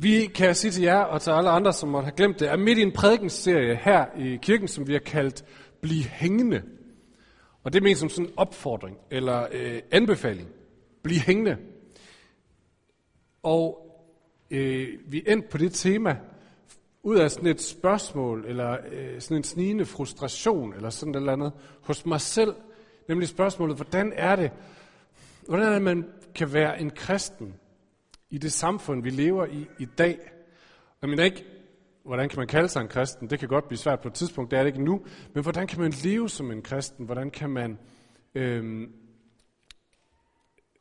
Vi kan sige til jer og til alle andre, som måtte have glemt det, er midt i en prædikenserie her i kirken, som vi har kaldt Bliv hængende. Og det menes som sådan en opfordring eller øh, anbefaling. Bliv hængende. Og øh, vi endte på det tema ud af sådan et spørgsmål, eller øh, sådan en snigende frustration, eller sådan et eller andet, hos mig selv, nemlig spørgsmålet, hvordan er det, hvordan er det, man kan være en kristen i det samfund, vi lever i i dag? Jeg mener ikke, hvordan kan man kalde sig en kristen? Det kan godt blive svært på et tidspunkt, det er det ikke nu. Men hvordan kan man leve som en kristen? Hvordan kan man øhm,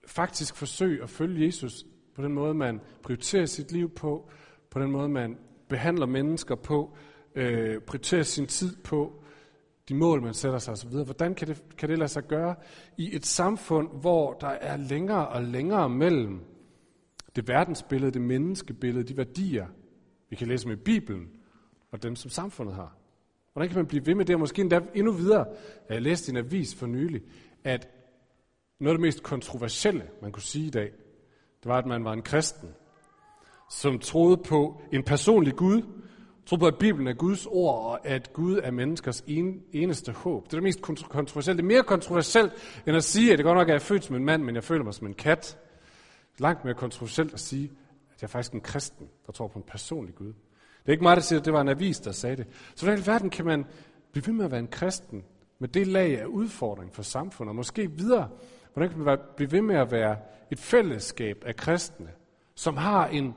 faktisk forsøge at følge Jesus på den måde, man prioriterer sit liv på, på den måde, man behandler mennesker på, øh, prioriterer sin tid på, de mål, man sætter sig osv. Hvordan kan det, kan det lade sig gøre i et samfund, hvor der er længere og længere mellem det verdensbillede, det menneskebillede, de værdier, vi kan læse med i Bibelen, og dem, som samfundet har? Hvordan kan man blive ved med det, og måske endda endnu videre? Jeg læste i en avis for nylig, at noget af det mest kontroversielle, man kunne sige i dag, det var, at man var en kristen, som troede på en personlig Gud, troede på, at Bibelen er Guds ord, og at Gud er menneskers en, eneste håb. Det er det mest kontroversielle. Det er mere kontroversielt, end at sige, at det godt nok er, jeg født som en mand, men jeg føler mig som en kat. Langt mere kontroversielt at sige, at jeg er faktisk en kristen, der tror på en personlig Gud. Det er ikke mig, der siger, at det var en avis, der sagde det. Så hvordan i verden kan man blive ved med at være en kristen, med det lag af udfordring for samfundet, og måske videre, hvordan kan man blive ved med at være et fællesskab af kristne, som har en,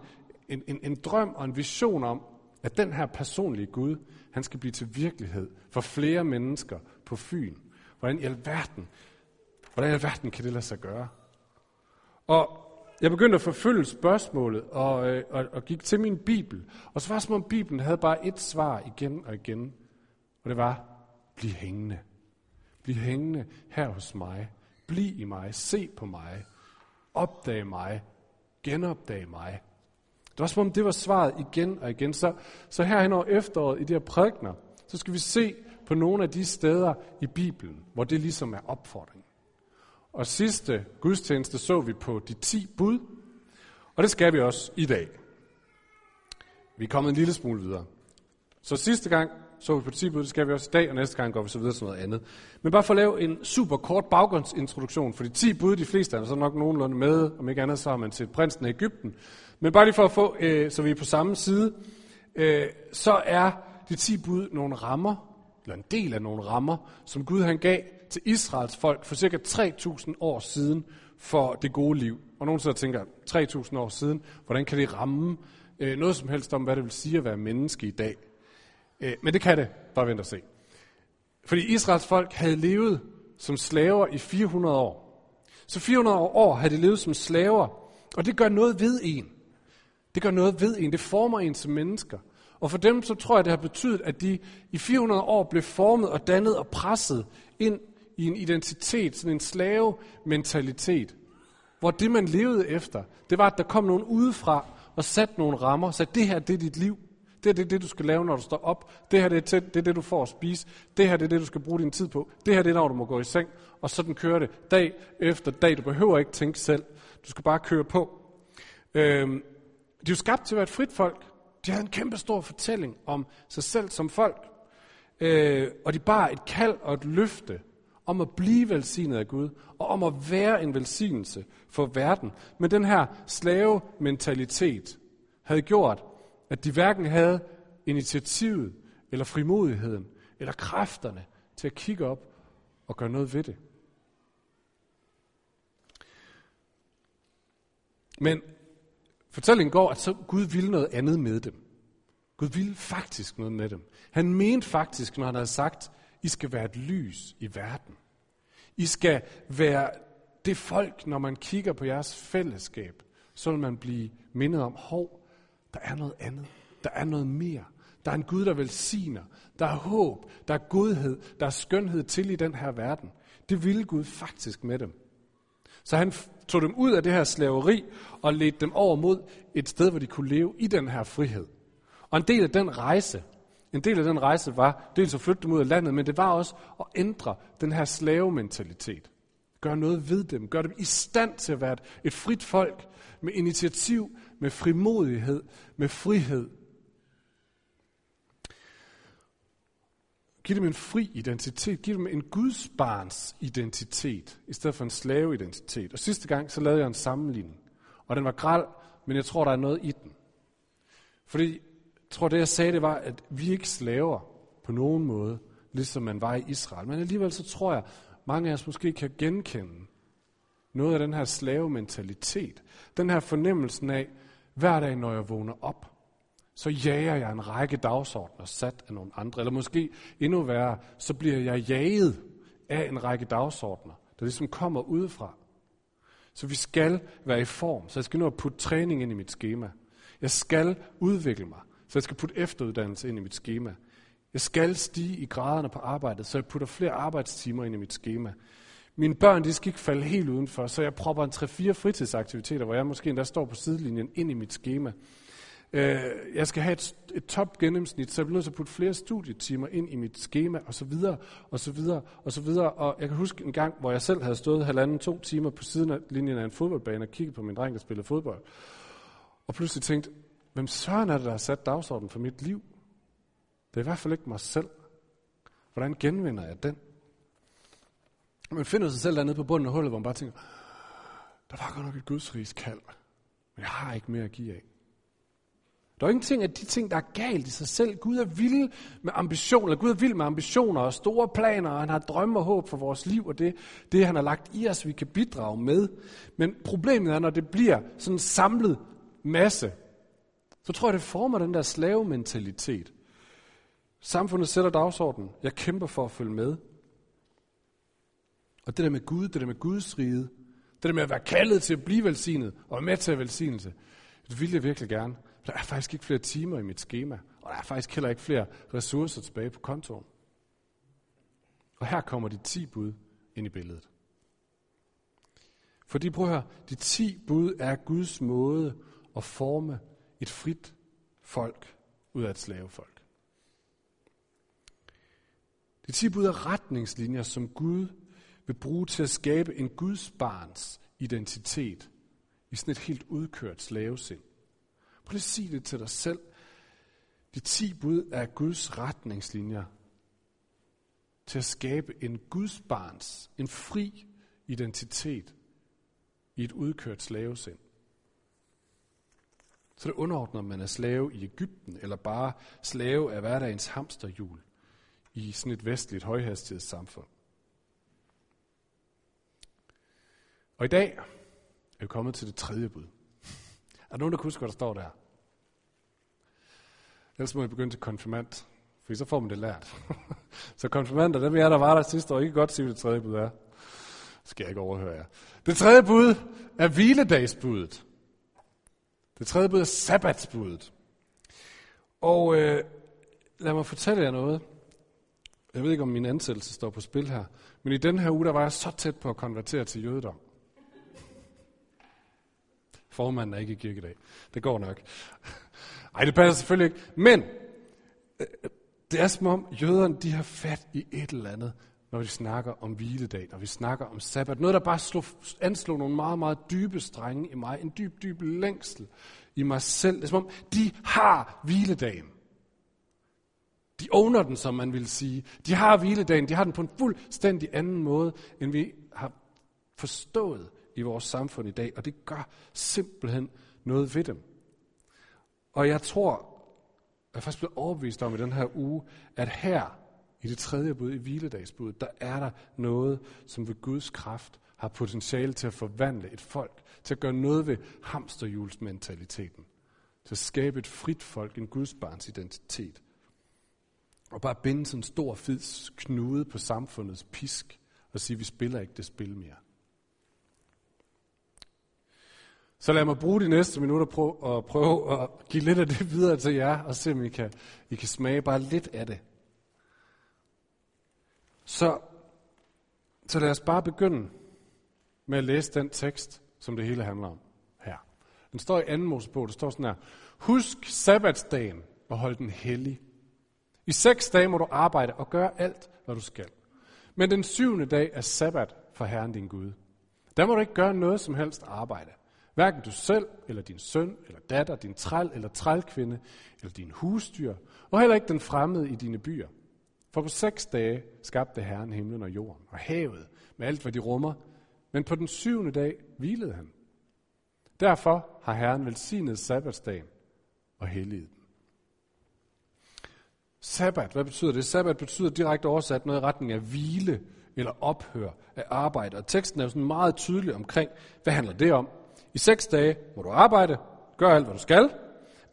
en, en, en drøm og en vision om, at den her personlige Gud, han skal blive til virkelighed for flere mennesker på Fyn. Hvordan i alverden, hvordan i alverden kan det lade sig gøre? Og jeg begyndte at forfølge spørgsmålet og, øh, og, og gik til min bibel. Og så var det som om Bibelen havde bare et svar igen og igen. Og det var, bliv hængende. Bliv hængende her hos mig. Bliv i mig. Se på mig. Opdag mig. Genopdag mig. Det var som om det var svaret igen og igen. Så, så herhen over efteråret i de her prædikner, så skal vi se på nogle af de steder i Bibelen, hvor det ligesom er opfordring. Og sidste gudstjeneste så vi på de 10 bud, og det skal vi også i dag. Vi er kommet en lille smule videre. Så sidste gang så vi på 10 bud, det skal vi også i dag, og næste gang går vi så videre til noget andet. Men bare for at lave en super kort baggrundsintroduktion, for de 10 bud, de fleste er så nok nogenlunde med, om ikke andet så har man set prinsen af Ægypten. Men bare lige for at få, øh, så vi er på samme side, øh, så er de 10 bud nogle rammer, eller en del af nogle rammer, som Gud han gav til Israels folk for cirka 3.000 år siden for det gode liv. Og nogen sidder og tænker, 3.000 år siden, hvordan kan det ramme øh, noget som helst om, hvad det vil sige at være menneske i dag? Øh, men det kan det. Bare vent og se. Fordi Israels folk havde levet som slaver i 400 år. Så 400 år havde de levet som slaver, og det gør noget ved en. Det gør noget ved en. Det former en som mennesker. Og for dem, så tror jeg, det har betydet, at de i 400 år blev formet og dannet og presset ind i en identitet, sådan en slave-mentalitet. Hvor det, man levede efter, det var, at der kom nogen udefra og satte nogle rammer, så det her, det er dit liv. Det her det er det, du skal lave, når du står op. Det her det er, det er det, du får at spise. Det her det er det, du skal bruge din tid på. Det her det er, når du må gå i seng. Og sådan kører det dag efter dag. Du behøver ikke tænke selv. Du skal bare køre på. Øhm, de er jo skabt til at være et frit folk. De havde en kæmpe stor fortælling om sig selv som folk. Øh, og de bar et kald og et løfte om at blive velsignet af Gud, og om at være en velsignelse for verden. Men den her slave-mentalitet havde gjort, at de hverken havde initiativet, eller frimodigheden, eller kræfterne til at kigge op og gøre noget ved det. Men fortællingen går, at så Gud ville noget andet med dem. Gud ville faktisk noget med dem. Han mente faktisk, når han havde sagt, I skal være et lys i verden. I skal være det folk, når man kigger på jeres fællesskab, så vil man blive mindet om, hov, der er noget andet. Der er noget mere. Der er en Gud, der velsigner. Der er håb. Der er godhed. Der er skønhed til i den her verden. Det ville Gud faktisk med dem. Så han tog dem ud af det her slaveri og ledte dem over mod et sted, hvor de kunne leve i den her frihed. Og en del af den rejse, en del af den rejse var dels at flytte dem ud af landet, men det var også at ændre den her slavementalitet. Gør noget ved dem. Gør dem i stand til at være et frit folk med initiativ, med frimodighed, med frihed. Giv dem en fri identitet. Giv dem en Guds barns identitet, i stedet for en slaveidentitet. Og sidste gang, så lavede jeg en sammenligning. Og den var græl, men jeg tror, der er noget i den. Fordi tror, det jeg sagde, det var, at vi ikke slaver på nogen måde, ligesom man var i Israel. Men alligevel så tror jeg, mange af os måske kan genkende noget af den her slavementalitet. Den her fornemmelsen af, hver dag når jeg vågner op, så jager jeg en række dagsordner sat af nogle andre. Eller måske endnu værre, så bliver jeg jaget af en række dagsordner, der ligesom kommer udefra. Så vi skal være i form, så jeg skal nå at putte træning ind i mit schema. Jeg skal udvikle mig, så jeg skal putte efteruddannelse ind i mit schema. Jeg skal stige i graderne på arbejdet, så jeg putter flere arbejdstimer ind i mit schema. Mine børn, de skal ikke falde helt udenfor, så jeg propper en 3-4 fritidsaktiviteter, hvor jeg måske endda står på sidelinjen, ind i mit schema. Øh, jeg skal have et, et top gennemsnit, så jeg bliver nødt til at putte flere studietimer ind i mit schema, og så videre, og så videre, og så videre. Og jeg kan huske en gang, hvor jeg selv havde stået halvanden, to timer på siden af linjen af en fodboldbane og kigget på min dreng, der spillede fodbold. Og pludselig tænkte, hvem søren er det, der har sat dagsordenen for mit liv? Det er i hvert fald ikke mig selv. Hvordan genvinder jeg den? Man finder sig selv dernede på bunden af hullet, hvor man bare tænker, der var godt nok et gudsrigs kald, men jeg har ikke mere at give af. Der er ingenting af de ting, der er galt i sig selv. Gud er vild med ambitioner. Gud er vild med ambitioner og store planer, og han har drømme og håb for vores liv, og det, det han har lagt i os, vi kan bidrage med. Men problemet er, når det bliver sådan en samlet masse, så tror jeg, det former den der slavementalitet. Samfundet sætter dagsordenen. Jeg kæmper for at følge med. Og det der med Gud, det der med Guds rige, det der med at være kaldet til at blive velsignet og være med til at velsignelse, det vil jeg virkelig gerne. Der er faktisk ikke flere timer i mit schema, og der er faktisk heller ikke flere ressourcer tilbage på kontoen. Og her kommer de 10 bud ind i billedet. Fordi prøv at høre, de 10 bud er Guds måde at forme et frit folk ud af et slavefolk. De 10 bud er retningslinjer, som Gud vil bruge til at skabe en Guds barns identitet i sådan et helt udkørt slavesind. Prøv lige at sige det til dig selv. De ti bud er Guds retningslinjer til at skabe en Guds barns, en fri identitet i et udkørt slavesind. Så det underordner, om man er slave i Ægypten, eller bare slave af hverdagens hamsterhjul i sådan et vestligt højhastighedssamfund. Og i dag er vi kommet til det tredje bud. Er der nogen, der kan huske, hvad der står der? Ellers må jeg begynde til konfirmant, for så får man det lært. så konfirmander, dem jeg, der var der sidste år, ikke godt sige, hvad det tredje bud er. skal jeg ikke overhøre jer. Det tredje bud er hviledagsbuddet. Det tredje bud er sabbatsbuddet. Og øh, lad mig fortælle jer noget. Jeg ved ikke, om min ansættelse står på spil her. Men i den her uge, der var jeg så tæt på at konvertere til jødedom. Formanden er ikke i kirke i dag. Det går nok. Nej, det passer selvfølgelig ikke. Men øh, det er som om jøderne de har fat i et eller andet, når vi snakker om hviledag, når vi snakker om sabbat. Noget, der bare slog, anslog nogle meget, meget dybe strenge i mig. En dyb, dyb længsel i mig selv. Det er som om, de har hviledagen. De owner den, som man vil sige. De har hviledagen. De har den på en fuldstændig anden måde, end vi har forstået i vores samfund i dag. Og det gør simpelthen noget ved dem. Og jeg tror, jeg er faktisk blevet overbevist om i den her uge, at her i det tredje bud, i hviledagsbuddet, der er der noget, som ved Guds kraft har potentiale til at forvandle et folk, til at gøre noget ved hamsterhjulsmentaliteten, til at skabe et frit folk, en Guds barns identitet. Og bare binde sådan en stor fed knude på samfundets pisk og sige, vi spiller ikke det spil mere. Så lad mig bruge de næste minutter på at prøve at give lidt af det videre til jer, og se om I kan, I kan smage bare lidt af det. Så, så lad os bare begynde med at læse den tekst, som det hele handler om her. Den står i anden Mosebog, der står sådan her. Husk sabbatsdagen og hold den hellig. I seks dage må du arbejde og gøre alt, hvad du skal. Men den syvende dag er sabbat for Herren din Gud. Der må du ikke gøre noget som helst arbejde. Hverken du selv, eller din søn, eller datter, din træl eller trælkvinde, eller din husdyr, og heller ikke den fremmede i dine byer. For på seks dage skabte Herren himlen og jorden, og havet med alt, hvad de rummer. Men på den syvende dag hvilede han. Derfor har Herren velsignet sabbatsdagen og helliget den. Sabbat, hvad betyder det? Sabbat betyder direkte oversat noget i retning af hvile eller ophør af arbejde. Og teksten er jo sådan meget tydelig omkring, hvad handler det om? I seks dage må du arbejde, gør alt, hvad du skal,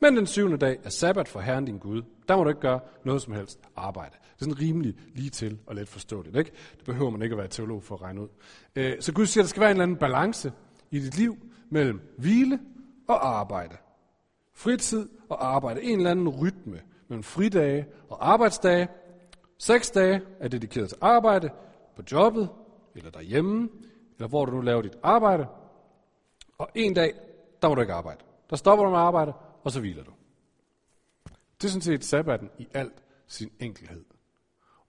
men den syvende dag er sabbat for Herren din Gud. Der må du ikke gøre noget som helst arbejde. Det er sådan rimelig lige til og let forståeligt. Ikke? Det behøver man ikke at være teolog for at regne ud. Øh, så Gud siger, at der skal være en eller anden balance i dit liv mellem hvile og arbejde. Fritid og arbejde. En eller anden rytme mellem fridage og arbejdsdage. Seks dage er dedikeret til arbejde på jobbet, eller derhjemme, eller hvor du nu laver dit arbejde. Og en dag, der må du ikke arbejde. Der stopper du med at arbejde, og så hviler du. Det er sådan set sabbaten i alt sin enkelhed.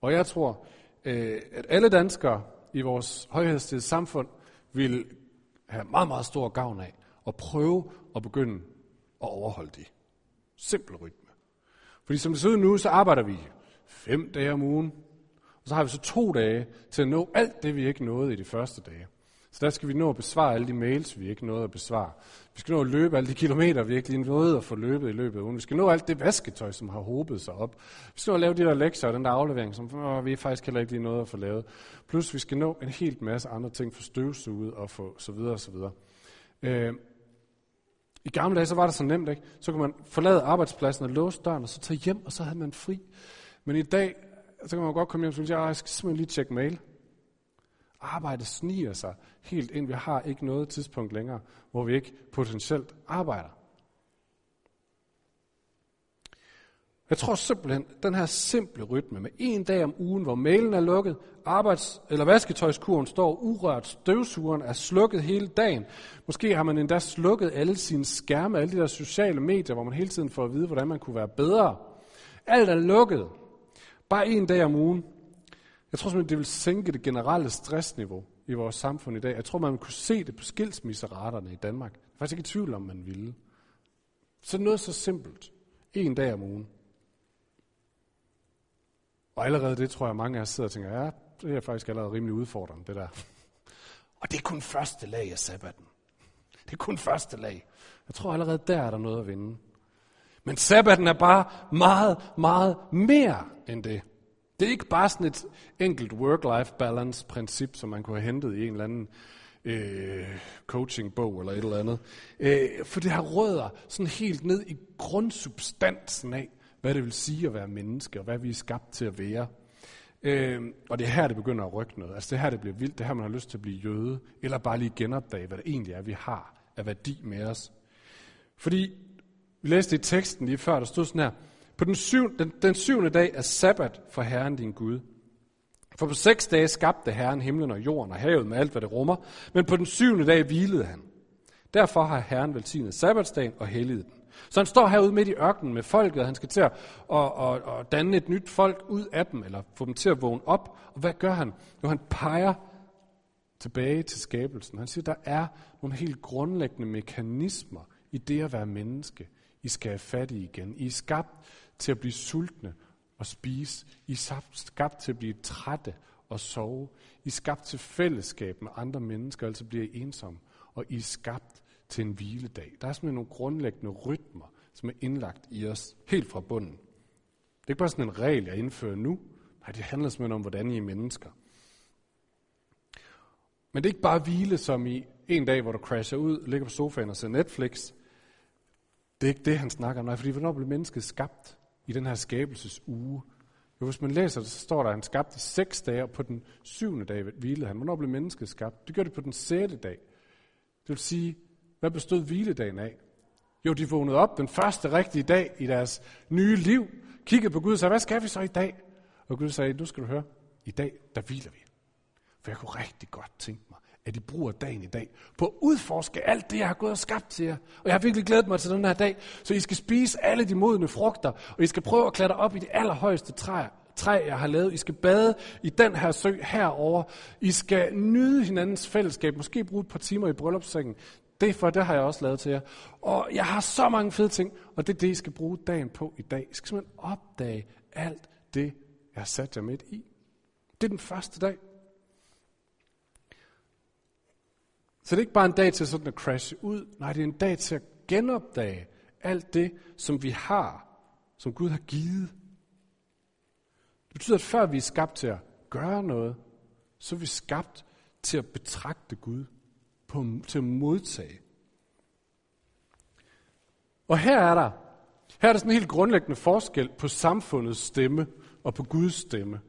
Og jeg tror, øh, at alle danskere i vores højhedsstede samfund vil have meget, meget stor gavn af at prøve at begynde at overholde de. Simpel rytme. Fordi som det ser ud nu, så arbejder vi fem dage om ugen, og så har vi så to dage til at nå alt det, vi ikke nåede i de første dage. Så der skal vi nå at besvare alle de mails, vi ikke nåede at besvare. Vi skal nå at løbe alle de kilometer, vi ikke lige nåede at få løbet i løbet af ugen. Vi skal nå alt det vasketøj, som har hobet sig op. Vi skal nå at lave de der lektier og den der aflevering, som åh, vi faktisk heller ikke lige nåede at få lavet. Plus vi skal nå en helt masse andre ting for støvsuget og for så videre og så videre. Øh, I gamle dage, så var det så nemt, ikke? Så kunne man forlade arbejdspladsen og låse døren, og så tage hjem, og så havde man fri. Men i dag, så kan man godt komme hjem og sige, jeg skal simpelthen lige tjekke mail. Arbejdet sniger sig helt ind. Vi har ikke noget tidspunkt længere, hvor vi ikke potentielt arbejder. Jeg tror simpelthen, den her simple rytme med en dag om ugen, hvor mailen er lukket, arbejds- eller vasketøjskuren står urørt, støvsugeren er slukket hele dagen. Måske har man endda slukket alle sine skærme, alle de der sociale medier, hvor man hele tiden får at vide, hvordan man kunne være bedre. Alt er lukket. Bare en dag om ugen. Jeg tror simpelthen, det vil sænke det generelle stressniveau i vores samfund i dag. Jeg tror, man vil kunne se det på skilsmisseraterne i Danmark. Jeg er faktisk ikke i tvivl om, man ville. Så noget så simpelt. En dag om ugen. Og allerede det tror jeg, mange af os sidder og tænker, ja, det er faktisk allerede rimelig udfordrende, det der. Og det er kun første lag af sabbaten. Det er kun første lag. Jeg tror allerede der er der noget at vinde. Men sabbaten er bare meget, meget mere end det. Det er ikke bare sådan et enkelt work-life balance princip, som man kunne have hentet i en eller anden øh, coachingbog eller et eller andet. Øh, for det har rødder sådan helt ned i grundsubstansen af, hvad det vil sige at være menneske, og hvad vi er skabt til at være. Øh, og det er her, det begynder at rykke noget. Altså det er her, det bliver vildt. Det er her, man har lyst til at blive jøde, eller bare lige genopdage, hvad det egentlig er, vi har af værdi med os. Fordi, vi læste i teksten lige før, der stod sådan her, på den, syv, den, den syvende dag er sabbat for Herren din Gud. For på seks dage skabte Herren himlen og jorden og havet med alt, hvad det rummer, men på den syvende dag hvilede han. Derfor har Herren velsignet sabbatsdagen og helliget den. Så han står herude midt i ørkenen med folket, og han skal til at, at, at, og danne et nyt folk ud af dem, eller få dem til at vågne op. Og hvad gør han? Jo, han peger tilbage til skabelsen. Han siger, der er nogle helt grundlæggende mekanismer i det at være menneske. I skal have fat i igen. I er skabt til at blive sultne og spise. I er skabt til at blive trætte og sove. I er skabt til fællesskab med andre mennesker, altså bliver I ensomme. Og I er skabt til en hviledag. Der er simpelthen nogle grundlæggende rytmer, som er indlagt i os helt fra bunden. Det er ikke bare sådan en regel, jeg indfører nu. Nej, det handler simpelthen om, hvordan I er mennesker. Men det er ikke bare hvile, som i en dag, hvor du crasher ud, ligger på sofaen og ser Netflix. Det er ikke det, han snakker om. Nej, fordi hvornår blev mennesket skabt i den her skabelsesuge? Jo, hvis man læser det, så står der, at han skabte seks dage, og på den syvende dag hvilede han. Hvornår blev mennesket skabt? Det gør det på den sjette dag. Det vil sige, hvad bestod hviledagen af? Jo, de vågnede op den første rigtige dag i deres nye liv, kiggede på Gud og sagde, hvad skal vi så i dag? Og Gud sagde, nu skal du høre, i dag, der hviler vi. For jeg kunne rigtig godt tænke at I bruger dagen i dag på at udforske alt det, jeg har gået og skabt til jer. Og jeg har virkelig glædet mig til den her dag, så I skal spise alle de modne frugter, og I skal prøve at klatre op i det allerhøjeste træer, træ, jeg har lavet. I skal bade i den her sø herover. I skal nyde hinandens fællesskab. Måske bruge et par timer i bryllupssengen. Det for det har jeg også lavet til jer. Og jeg har så mange fede ting, og det er det, I skal bruge dagen på i dag. I skal simpelthen opdage alt det, jeg har sat jer midt i. Det er den første dag. Så det er ikke bare en dag til sådan at crashe ud. Nej, det er en dag til at genopdage alt det, som vi har, som Gud har givet. Det betyder, at før vi er skabt til at gøre noget, så er vi skabt til at betragte Gud, på, til at modtage. Og her er der, her er der sådan en helt grundlæggende forskel på samfundets stemme og på Guds stemme.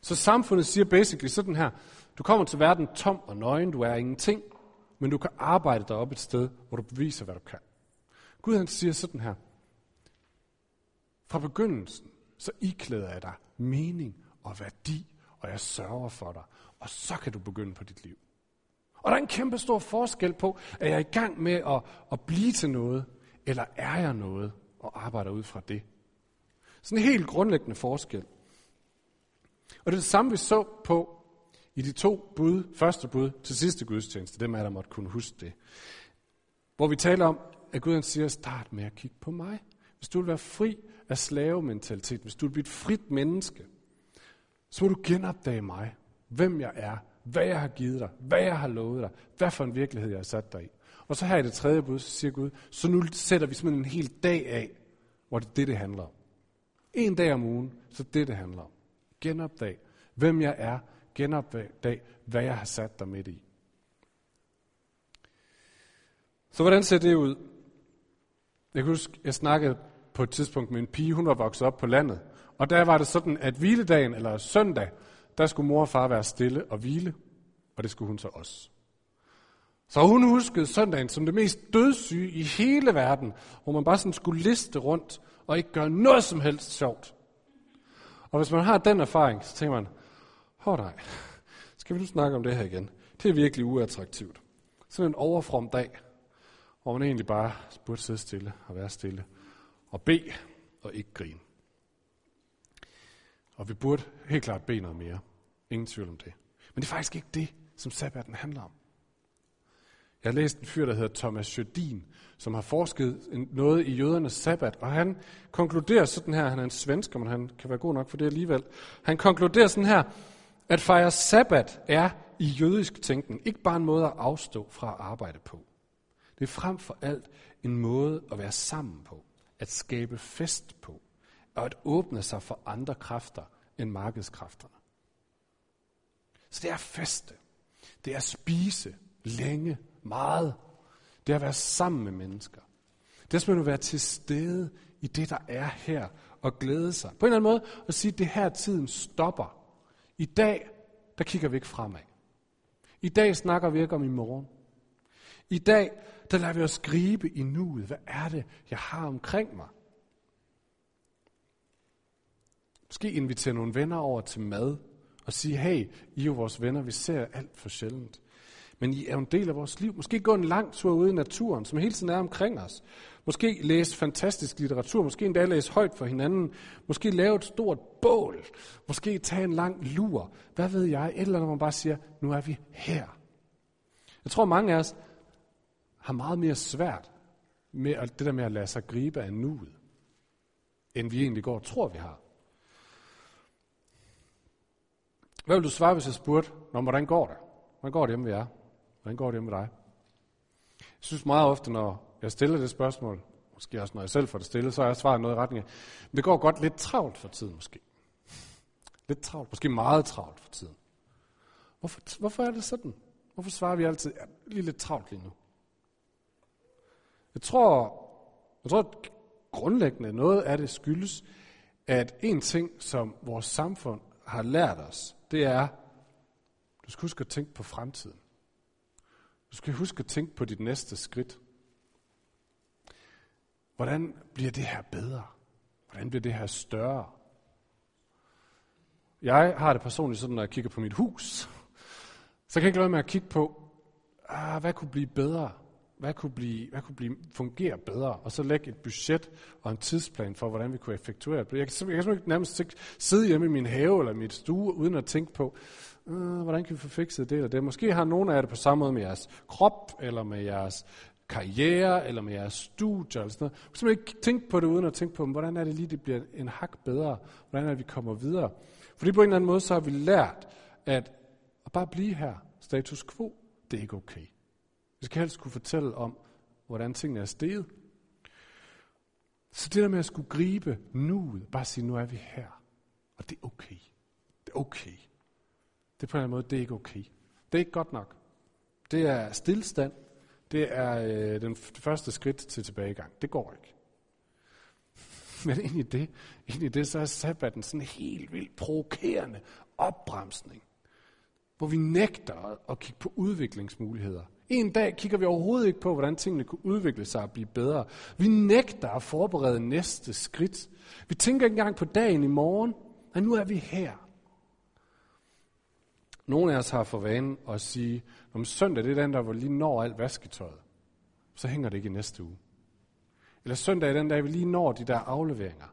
Så samfundet siger basically sådan her, du kommer til verden tom og nøgen, du er ingenting, men du kan arbejde dig op et sted, hvor du beviser, hvad du kan. Gud han siger sådan her, fra begyndelsen, så iklæder jeg dig mening og værdi, og jeg sørger for dig, og så kan du begynde på dit liv. Og der er en kæmpe stor forskel på, at jeg er i gang med at, at blive til noget, eller er jeg noget, og arbejder ud fra det. Sådan en helt grundlæggende forskel. Og det er det samme, vi så på i de to bud, første bud til sidste gudstjeneste, dem er der måtte kunne huske det. Hvor vi taler om, at Gud han siger, start med at kigge på mig. Hvis du vil være fri af slavementalitet, hvis du vil blive et frit menneske, så må du genopdage mig, hvem jeg er, hvad jeg har givet dig, hvad jeg har lovet dig, hvad for en virkelighed jeg har sat dig i. Og så her i det tredje bud, så siger Gud, så nu sætter vi simpelthen en hel dag af, hvor det er det, det handler om. En dag om ugen, så det, det handler om. Genopdag, hvem jeg er, genopdag, hvad jeg har sat dig midt i. Så hvordan ser det ud? Jeg kan huske, jeg snakkede på et tidspunkt med en pige, hun var vokset op på landet. Og der var det sådan, at hviledagen, eller søndag, der skulle mor og far være stille og hvile, og det skulle hun så også. Så hun huskede søndagen som det mest dødssyge i hele verden, hvor man bare sådan skulle liste rundt og ikke gøre noget som helst sjovt. Og hvis man har den erfaring, så tænker man, hår dig. skal vi nu snakke om det her igen? Det er virkelig uattraktivt. Sådan en overfrom dag, hvor man egentlig bare burde sidde stille og være stille og bede og ikke grine. Og vi burde helt klart bede noget mere. Ingen tvivl om det. Men det er faktisk ikke det, som sabbaten handler om. Jeg har læst en fyr, der hedder Thomas Jødin, som har forsket noget i jødernes sabbat, og han konkluderer sådan her, han er en svensker, men han kan være god nok for det alligevel. Han konkluderer sådan her, at fejre sabbat er i jødisk tænkning ikke bare en måde at afstå fra at arbejde på. Det er frem for alt en måde at være sammen på, at skabe fest på, og at åbne sig for andre kræfter end markedskræfterne. Så det er feste. Det er at spise længe, meget. Det er at være sammen med mennesker. Det er simpelthen at være til stede i det, der er her, og glæde sig. På en eller anden måde at sige, at det her tiden stopper. I dag, der kigger vi ikke fremad. I dag snakker vi ikke om i morgen. I dag, der lader vi os gribe i nuet. Hvad er det, jeg har omkring mig? Måske invitere nogle venner over til mad og sige, hey, I er jo vores venner, vi ser alt for sjældent. Men I er jo en del af vores liv. Måske gå en lang tur ude i naturen, som hele tiden er omkring os. Måske læse fantastisk litteratur, måske endda læse højt for hinanden, måske lave et stort bål, måske tage en lang lur. Hvad ved jeg? Et eller andet, hvor man bare siger, nu er vi her. Jeg tror, mange af os har meget mere svært med det der med at lade sig gribe af nuet, end vi egentlig går og tror, vi har. Hvad vil du svare, hvis jeg spurgte, Nå, hvordan går det? Hvordan går det hjemme ved jer? Hvordan går det hjemme med dig? Jeg synes meget ofte, når jeg stiller det spørgsmål, måske også når jeg selv får det stillet, så er jeg svaret noget i retning af, men det går godt lidt travlt for tiden måske. Lidt travlt, måske meget travlt for tiden. Hvorfor, hvorfor er det sådan? Hvorfor svarer vi altid, ja, lige lidt travlt lige nu? Jeg tror, jeg tror at grundlæggende noget af det skyldes, at en ting, som vores samfund har lært os, det er, du skal huske at tænke på fremtiden. Du skal huske at tænke på dit næste skridt. Hvordan bliver det her bedre? Hvordan bliver det her større? Jeg har det personligt sådan, når jeg kigger på mit hus, så kan jeg ikke lade med at kigge på, ah, hvad kunne blive bedre? hvad kunne, blive, hvad kunne blive, fungere bedre, og så lægge et budget og en tidsplan for, hvordan vi kunne effektuere det. Jeg kan, jeg kan simpelthen ikke nærmest sidde hjemme i min have eller mit stue, uden at tænke på, øh, hvordan kan vi få fikset det eller det. Måske har nogle af jer det på samme måde med jeres krop, eller med jeres karriere, eller med jeres studier, eller sådan noget. Man ikke tænke på det, uden at tænke på, hvordan er det lige, det bliver en hak bedre, hvordan er det, vi kommer videre. Fordi på en eller anden måde, så har vi lært, at at bare blive her, status quo, det er ikke okay. Vi skal helst kunne fortælle om, hvordan tingene er steget. Så det der med at skulle gribe nuet, bare sige, nu er vi her. Og det er okay. Det er okay. Det er på en eller anden måde, det er ikke okay. Det er ikke godt nok. Det er stillstand. Det er øh, den første skridt til tilbagegang. Det går ikke. Men ind i det, ind i det så er sabbaten sådan en helt vildt provokerende opbremsning hvor vi nægter at kigge på udviklingsmuligheder. En dag kigger vi overhovedet ikke på, hvordan tingene kunne udvikle sig og blive bedre. Vi nægter at forberede næste skridt. Vi tænker ikke engang på dagen i morgen, men nu er vi her. Nogle af os har for vane at sige, om søndag det er den der, hvor lige når alt vasketøjet. Så hænger det ikke i næste uge. Eller søndag er den dag, vi lige når de der afleveringer.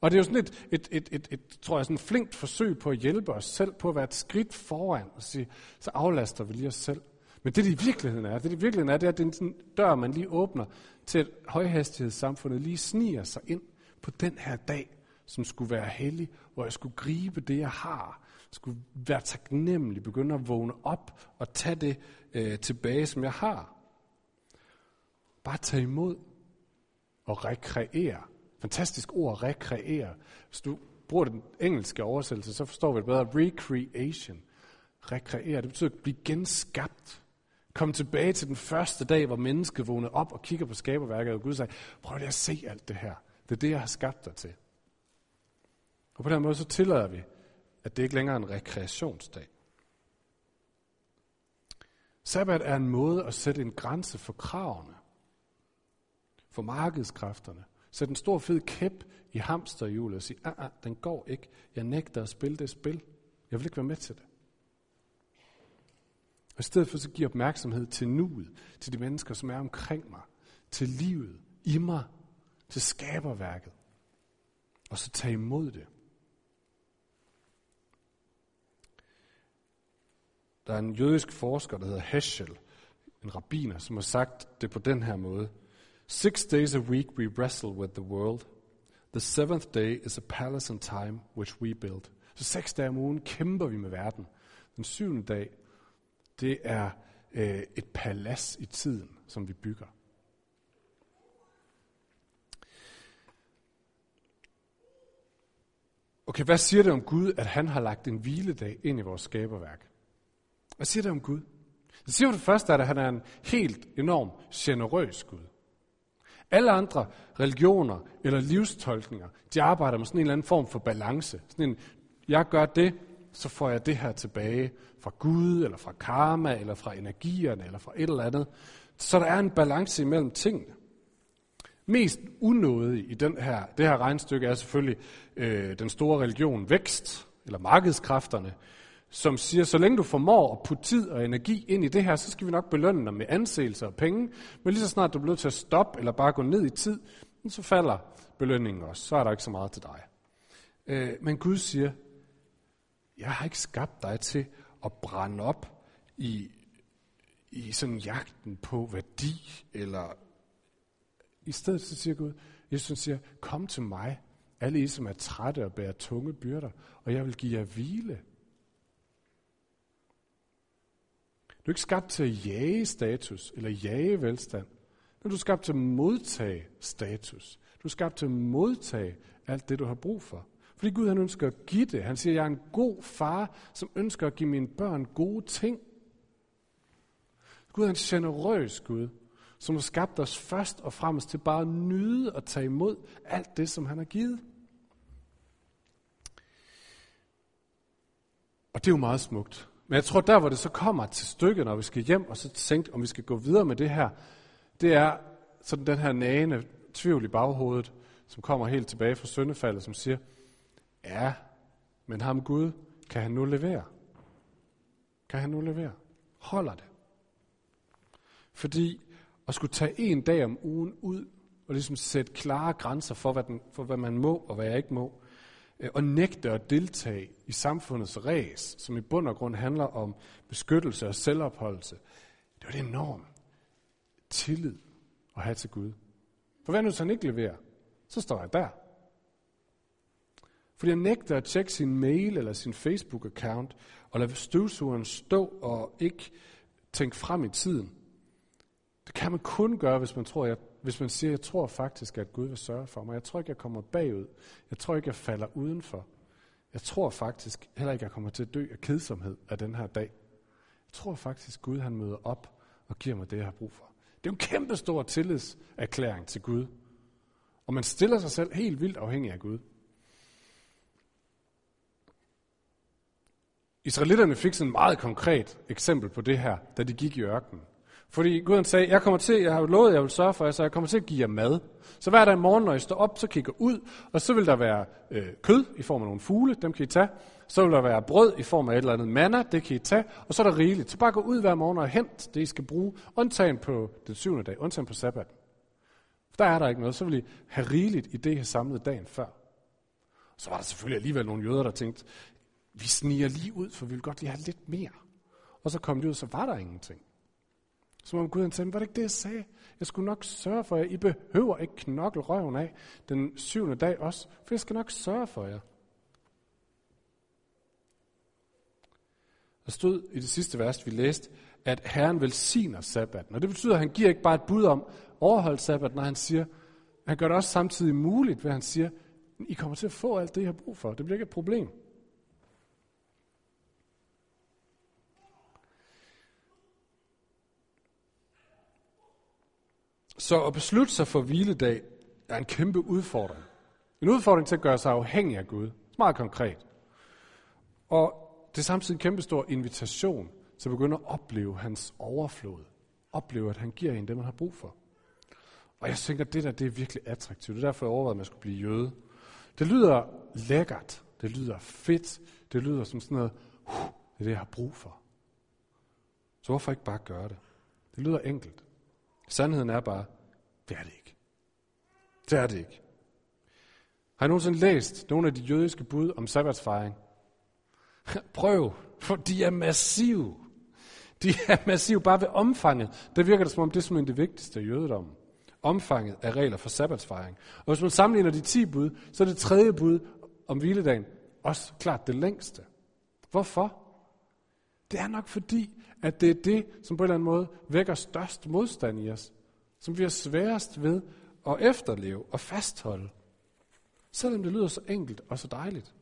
Og det er jo sådan et, et, et, et, et tror jeg, sådan et flinkt forsøg på at hjælpe os selv, på at være et skridt foran, og sige, så aflaster vi lige os selv. Men det, det i virkeligheden er, det, det i virkeligheden er, det er, at det er en dør, man lige åbner til, at højhastighedssamfundet lige sniger sig ind på den her dag, som skulle være hellig, hvor jeg skulle gribe det, jeg har, skulle være taknemmelig, begynde at vågne op og tage det øh, tilbage, som jeg har. Bare tage imod og rekreere Fantastisk ord, rekreere. Hvis du bruger den engelske oversættelse, så forstår vi det bedre. Recreation. Rekreere, det betyder at blive genskabt. Kom tilbage til den første dag, hvor mennesket vågnede op og kigger på skaberværket, og Gud sagde, prøv lige at se alt det her. Det er det, jeg har skabt dig til. Og på den måde så tillader vi, at det ikke længere er en rekreationsdag. Sabbat er en måde at sætte en grænse for kravene, for markedskræfterne, Sæt en stor fed kæp i hamsterhjulet og sige, ah, ah, den går ikke. Jeg nægter at spille det spil. Jeg vil ikke være med til det. Og i stedet for så give opmærksomhed til nuet, til de mennesker, som er omkring mig, til livet, i mig, til skaberværket. Og så tage imod det. Der er en jødisk forsker, der hedder Heschel, en rabbiner, som har sagt det på den her måde – Six days a week we wrestle with the world. The seventh day is a palace and time which we build. Så seks dage om ugen kæmper vi med verden. Den syvende dag, det er øh, et palads i tiden, som vi bygger. Okay, hvad siger det om Gud, at han har lagt en hviledag ind i vores skaberværk? Hvad siger det om Gud? Det siger for det første, at han er en helt enorm generøs Gud. Alle andre religioner eller livstolkninger, de arbejder med sådan en eller anden form for balance. Sådan en, jeg gør det, så får jeg det her tilbage fra Gud, eller fra karma, eller fra energierne, eller fra et eller andet. Så der er en balance imellem tingene. Mest unådige i den her, det her regnstykke er selvfølgelig øh, den store religion vækst, eller markedskræfterne, som siger, så længe du formår at putte tid og energi ind i det her, så skal vi nok belønne dig med anseelse og penge. Men lige så snart du bliver nødt til at stoppe eller bare gå ned i tid, så falder belønningen også. Så er der ikke så meget til dig. Øh, men Gud siger, jeg har ikke skabt dig til at brænde op i, i sådan jagten på værdi, eller i stedet så siger Gud, Jesus siger, kom til mig, alle I, som er trætte og bærer tunge byrder, og jeg vil give jer hvile. Du er ikke skabt til at jage status eller jage velstand. Men du er skabt til at modtage status. Du er skabt til at modtage alt det, du har brug for. Fordi Gud han ønsker at give det. Han siger, jeg er en god far, som ønsker at give mine børn gode ting. Gud er en generøs Gud, som har skabt os først og fremmest til bare at nyde og tage imod alt det, som han har givet. Og det er jo meget smukt. Men jeg tror, der hvor det så kommer til stykket, når vi skal hjem og så tænke, om vi skal gå videre med det her, det er sådan den her nagende tvivl i baghovedet, som kommer helt tilbage fra søndefaldet, som siger, ja, men ham Gud, kan han nu levere? Kan han nu levere? Holder det? Fordi at skulle tage en dag om ugen ud og ligesom sætte klare grænser for, hvad, den, for, hvad man må og hvad jeg ikke må. Øh, og nægte at deltage i samfundets ræs, som i bund og grund handler om beskyttelse og selvopholdelse. Det var det enorm tillid at have til Gud. For hvad nu, hvis han ikke leverer? Så står jeg der. Fordi jeg nægter at tjekke sin mail eller sin Facebook-account, og lade støvsugeren stå og ikke tænke frem i tiden. Det kan man kun gøre, hvis man, tror, jeg, hvis man siger, jeg tror faktisk, at Gud vil sørge for mig. Jeg tror ikke, jeg kommer bagud. Jeg tror ikke, jeg falder udenfor. Jeg tror faktisk heller ikke, jeg kommer til at dø af kedsomhed af den her dag. Jeg tror faktisk, Gud han møder op og giver mig det, jeg har brug for. Det er jo en kæmpe stor tillidserklæring til Gud. Og man stiller sig selv helt vildt afhængig af Gud. Israelitterne fik sådan et meget konkret eksempel på det her, da de gik i ørkenen. Fordi Gud sagde, jeg kommer til, jeg har lovet, at jeg vil sørge for jer, så jeg kommer til at give jer mad. Så hver dag morgen, når I står op, så kigger ud, og så vil der være øh, kød i form af nogle fugle, dem kan I tage. Så vil der være brød i form af et eller andet manna, det kan I tage. Og så er der rigeligt. Så bare gå ud hver morgen og hent det, I skal bruge, undtagen på den syvende dag, undtagen på sabbat. For der er der ikke noget. Så vil I have rigeligt i det, I har samlet dagen før. Så var der selvfølgelig alligevel nogle jøder, der tænkte, vi sniger lige ud, for vi vil godt lige have lidt mere. Og så kom de ud, så var der ingenting. Som om Gud han sagde, var det ikke det, jeg sagde? Jeg skulle nok sørge for jer. I behøver ikke knokle røven af den syvende dag også, for jeg skal nok sørge for jer. Der stod i det sidste vers, vi læste, at Herren velsigner sabbaten. Og det betyder, at han giver ikke bare et bud om overhold sabbat, når han siger, han gør det også samtidig muligt, hvad han siger, I kommer til at få alt det, I har brug for. Det bliver ikke et problem. Så at beslutte sig for hviledag er en kæmpe udfordring. En udfordring til at gøre sig afhængig af Gud. Meget konkret. Og det er samtidig en kæmpe stor invitation til at begynde at opleve hans overflod. Opleve, at han giver en det, man har brug for. Og jeg tænker, at det der det er virkelig attraktivt. Det er derfor, jeg overvejede, at man skulle blive jøde. Det lyder lækkert. Det lyder fedt. Det lyder som sådan noget, uh, det er det, jeg har brug for. Så hvorfor ikke bare gøre det? Det lyder enkelt. Sandheden er bare, det er det ikke. Det er det ikke. Har I nogensinde læst nogle af de jødiske bud om sabbatsfejring? Prøv, for de er massive. De er massive bare ved omfanget. Der virker det som om, det er som det vigtigste af jødedommen. Omfanget af regler for sabbatsfejring. Og hvis man sammenligner de 10 bud, så er det tredje bud om hviledagen også klart det længste. Hvorfor? Det er nok fordi, at det er det, som på en eller anden måde vækker størst modstand i os. Som vi er sværest ved at efterleve og fastholde. Selvom det lyder så enkelt og så dejligt.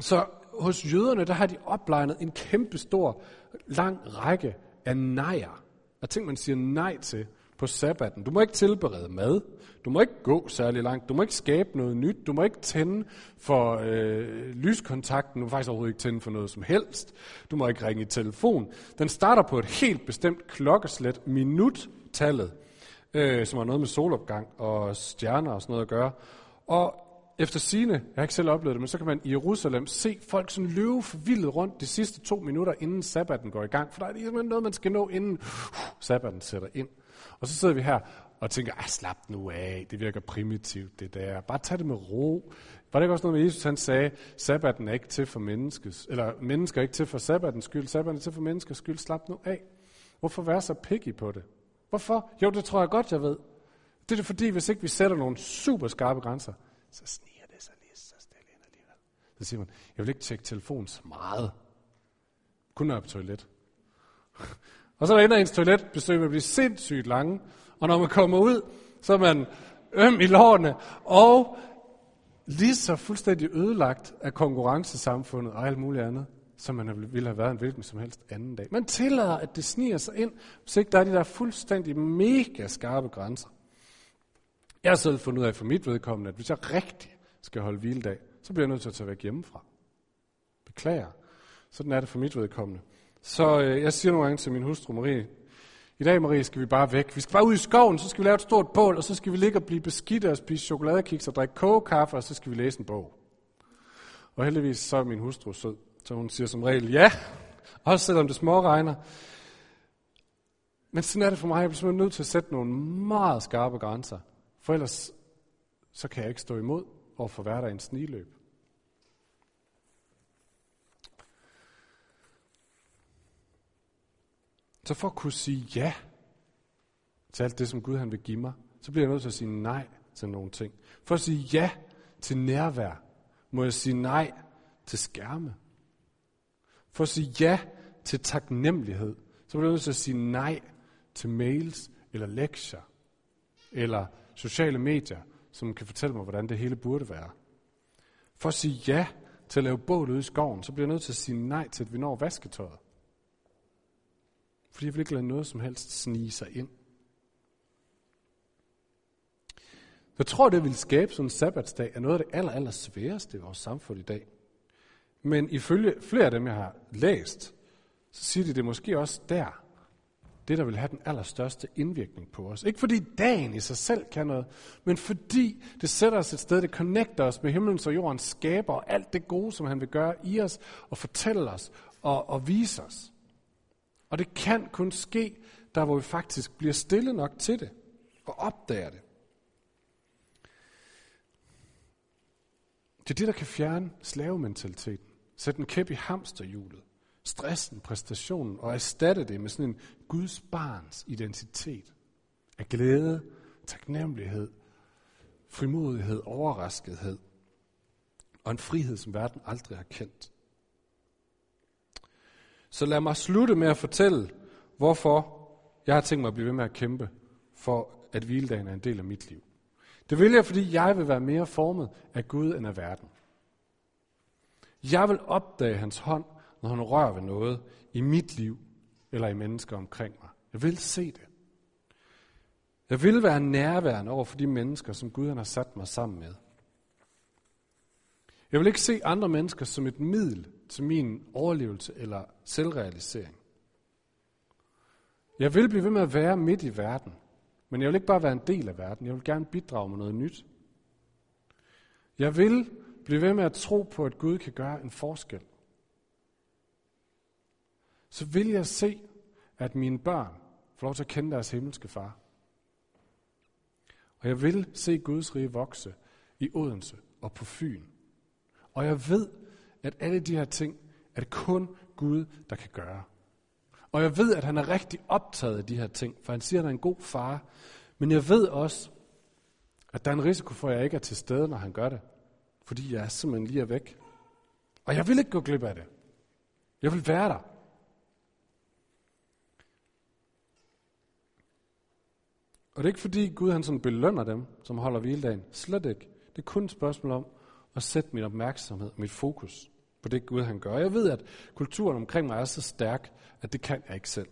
Så hos jøderne, der har de oplegnet en kæmpe stor, lang række af nejer. Af ting, man siger nej til på sabbaten. Du må ikke tilberede mad. Du må ikke gå særlig langt. Du må ikke skabe noget nyt. Du må ikke tænde for øh, lyskontakten. Du må faktisk overhovedet ikke tænde for noget som helst. Du må ikke ringe i telefon. Den starter på et helt bestemt klokkeslæt, minuttallet, øh, som har noget med solopgang og stjerner og sådan noget at gøre. Og efter sine, jeg har ikke selv oplevet det, men så kan man i Jerusalem se folk sådan løbe forvildet rundt de sidste to minutter, inden sabbaten går i gang. For der er simpelthen noget, man skal nå, inden uh, sabbaten sætter ind. Og så sidder vi her og tænker, ah, slap nu af, det virker primitivt det der. Bare tag det med ro. Var det ikke også noget med Jesus, han sagde, sabbaten er ikke til for menneskes, eller mennesker er ikke til for sabbatens skyld, sabbaten er til for menneskers skyld, slap nu af. Hvorfor være så picky på det? Hvorfor? Jo, det tror jeg godt, jeg ved. Det er det fordi, hvis ikke vi sætter nogle super skarpe grænser, så sniger det sig lige så stille ind alligevel. Så siger man, jeg vil ikke tjekke telefonen så meget. Kun når jeg er på toilet. Og så ender ens toiletbesøg med at blive sindssygt lange. Og når man kommer ud, så er man øm i lårene, og lige så fuldstændig ødelagt af konkurrencesamfundet og alt muligt andet, som man ville have været en hvilken som helst anden dag. Man tillader, at det sniger sig ind, hvis ikke der er de der fuldstændig mega skarpe grænser. Jeg har selv fundet ud af for mit vedkommende, at hvis jeg rigtig skal holde hviledag, så bliver jeg nødt til at tage væk hjemmefra. Beklager. Sådan er det for mit vedkommende. Så øh, jeg siger nogle gange til min hustru Marie, i dag Marie skal vi bare væk. Vi skal bare ud i skoven, så skal vi lave et stort bål, og så skal vi ligge og blive beskidte og spise chokoladekiks og drikke kogekaffe, og så skal vi læse en bog. Og heldigvis så er min hustru sød, så hun siger som regel ja, også selvom det små regner. Men sådan er det for mig. Jeg bliver simpelthen nødt til at sætte nogle meget skarpe grænser. For ellers så kan jeg ikke stå imod og få hverdagens sniløb. Så for at kunne sige ja til alt det, som Gud han vil give mig, så bliver jeg nødt til at sige nej til nogle ting. For at sige ja til nærvær, må jeg sige nej til skærme. For at sige ja til taknemmelighed, så bliver jeg nødt til at sige nej til mails eller lektier eller sociale medier, som kan fortælle mig, hvordan det hele burde være. For at sige ja til at lave bål ude i skoven, så bliver jeg nødt til at sige nej til, at vi når vasketøjet. Fordi jeg vil ikke lade noget som helst snige sig ind. Jeg tror, det vil skabe sådan en sabbatsdag er noget af det aller, aller sværeste i vores samfund i dag. Men ifølge flere af dem, jeg har læst, så siger de, det er måske også der, det der vil have den allerstørste indvirkning på os. Ikke fordi dagen i sig selv kan noget, men fordi det sætter os et sted, det connecter os med himlens og jordens skaber, og alt det gode, som han vil gøre i os, og fortælle os, og, og vise os. Og det kan kun ske, der hvor vi faktisk bliver stille nok til det, og opdager det. Det er det, der kan fjerne slavementaliteten. Sætte en kæp i hamsterhjulet. Stressen, præstationen, og erstatte det med sådan en Guds barns identitet. Af glæde, taknemmelighed, frimodighed, overraskethed. Og en frihed, som verden aldrig har kendt. Så lad mig slutte med at fortælle, hvorfor jeg har tænkt mig at blive ved med at kæmpe for, at hviledagen er en del af mit liv. Det vil jeg, fordi jeg vil være mere formet af Gud end af verden. Jeg vil opdage hans hånd, når han rører ved noget i mit liv eller i mennesker omkring mig. Jeg vil se det. Jeg vil være nærværende over for de mennesker, som Gud han har sat mig sammen med. Jeg vil ikke se andre mennesker som et middel til min overlevelse eller selvrealisering. Jeg vil blive ved med at være midt i verden, men jeg vil ikke bare være en del af verden, jeg vil gerne bidrage med noget nyt. Jeg vil blive ved med at tro på, at Gud kan gøre en forskel. Så vil jeg se, at mine børn får lov til at kende deres himmelske far. Og jeg vil se Guds rige vokse i Odense og på Fyn. Og jeg ved, at alle de her ting er det kun Gud, der kan gøre. Og jeg ved, at han er rigtig optaget af de her ting, for han siger, at han er en god far. Men jeg ved også, at der er en risiko for, at jeg ikke er til stede, når han gør det. Fordi jeg er simpelthen lige er væk. Og jeg vil ikke gå glip af det. Jeg vil være der. Og det er ikke fordi Gud han sådan belønner dem, som holder hviledagen. Slet ikke. Det er kun et spørgsmål om at sætte min opmærksomhed, mit fokus på det Gud han gør. Jeg ved, at kulturen omkring mig er så stærk, at det kan jeg ikke selv.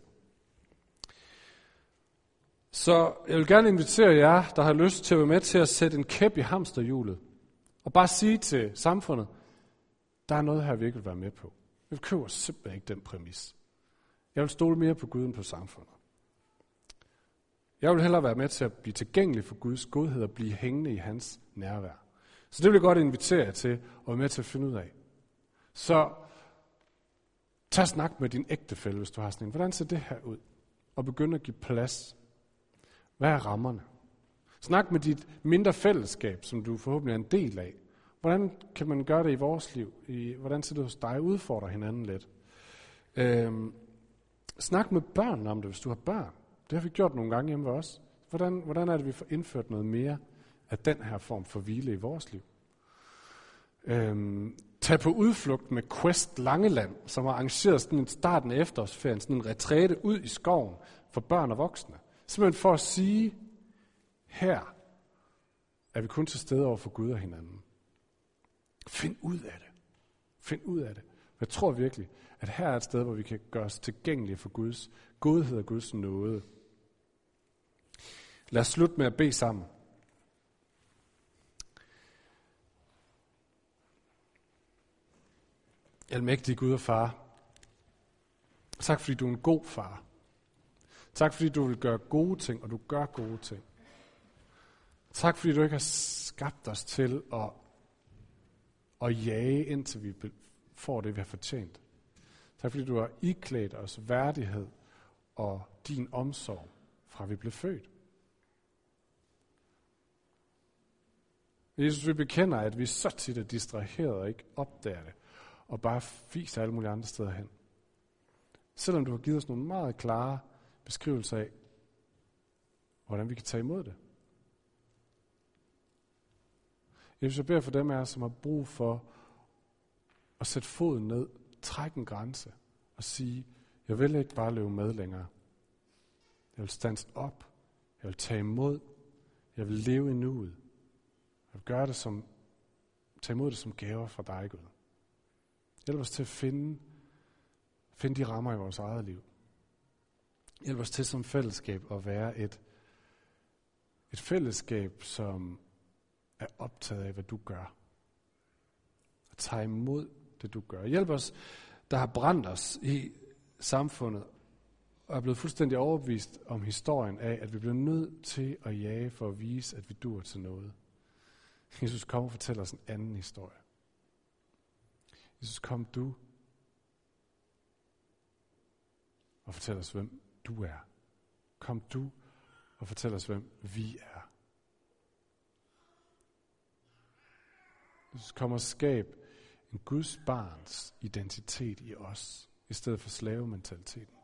Så jeg vil gerne invitere jer, der har lyst til at være med til at sætte en kæp i hamsterhjulet. Og bare sige til samfundet, der er noget her, vi ikke vil være med på. Vi køber simpelthen ikke den præmis. Jeg vil stole mere på Gud end på samfundet. Jeg vil hellere være med til at blive tilgængelig for Guds godhed og blive hængende i hans nærvær. Så det vil jeg godt invitere jer til at være med til at finde ud af. Så tag snak med din ægtefælle, hvis du har sådan en. Hvordan ser det her ud? Og begynd at give plads. Hvad er rammerne? Snak med dit mindre fællesskab, som du forhåbentlig er en del af. Hvordan kan man gøre det i vores liv? I, hvordan ser det hos dig? Udfordrer hinanden lidt. Øhm, snak med børn om det, hvis du har børn. Det har vi gjort nogle gange hjemme ved os. Hvordan, hvordan er det, vi får indført noget mere af den her form for hvile i vores liv? Øhm, tag på udflugt med Quest Langeland, som har arrangeret sådan en starten af efterårsferien, sådan en retræte ud i skoven for børn og voksne. Simpelthen for at sige, her er vi kun til stede over for Gud og hinanden. Find ud af det. Find ud af det. Jeg tror virkelig, at her er et sted, hvor vi kan gøre os tilgængelige for Guds godhed og Guds nåde. Lad os slutte med at bede sammen. Almægtige Gud og far, tak fordi du er en god far. Tak fordi du vil gøre gode ting, og du gør gode ting. Tak fordi du ikke har skabt os til at, at jage, indtil vi får det, vi har fortjent. Tak fordi du har iklædt os værdighed og din omsorg, fra vi blev født. Jesus, vi bekender, at vi så tit er distraheret og ikke opdager det, og bare fiser alle mulige andre steder hen. Selvom du har givet os nogle meget klare beskrivelser af, hvordan vi kan tage imod det. Jesus, jeg beder for dem af jer, som har brug for at sætte foden ned, trække en grænse og sige, jeg vil ikke bare løbe med længere. Jeg vil stands op. Jeg vil tage imod. Jeg vil leve i nuet. Jeg vil gøre det som, tage imod det som gaver fra dig, Gud. Hjælp os til at finde, finde de rammer i vores eget liv. Hjælp os til som fællesskab at være et, et fællesskab, som er optaget af, hvad du gør. Og tager imod det, du gør. Hjælp os, der har brændt os i samfundet, og er blevet fuldstændig overbevist om historien af, at vi bliver nødt til at jage for at vise, at vi dur til noget. Jesus, kommer og fortæller os en anden historie. Jesus, kom du og fortæl os, hvem du er. Kom du og fortæl os, hvem vi er. Jesus, kom og skab en Guds barns identitet i os, i stedet for slavementaliteten.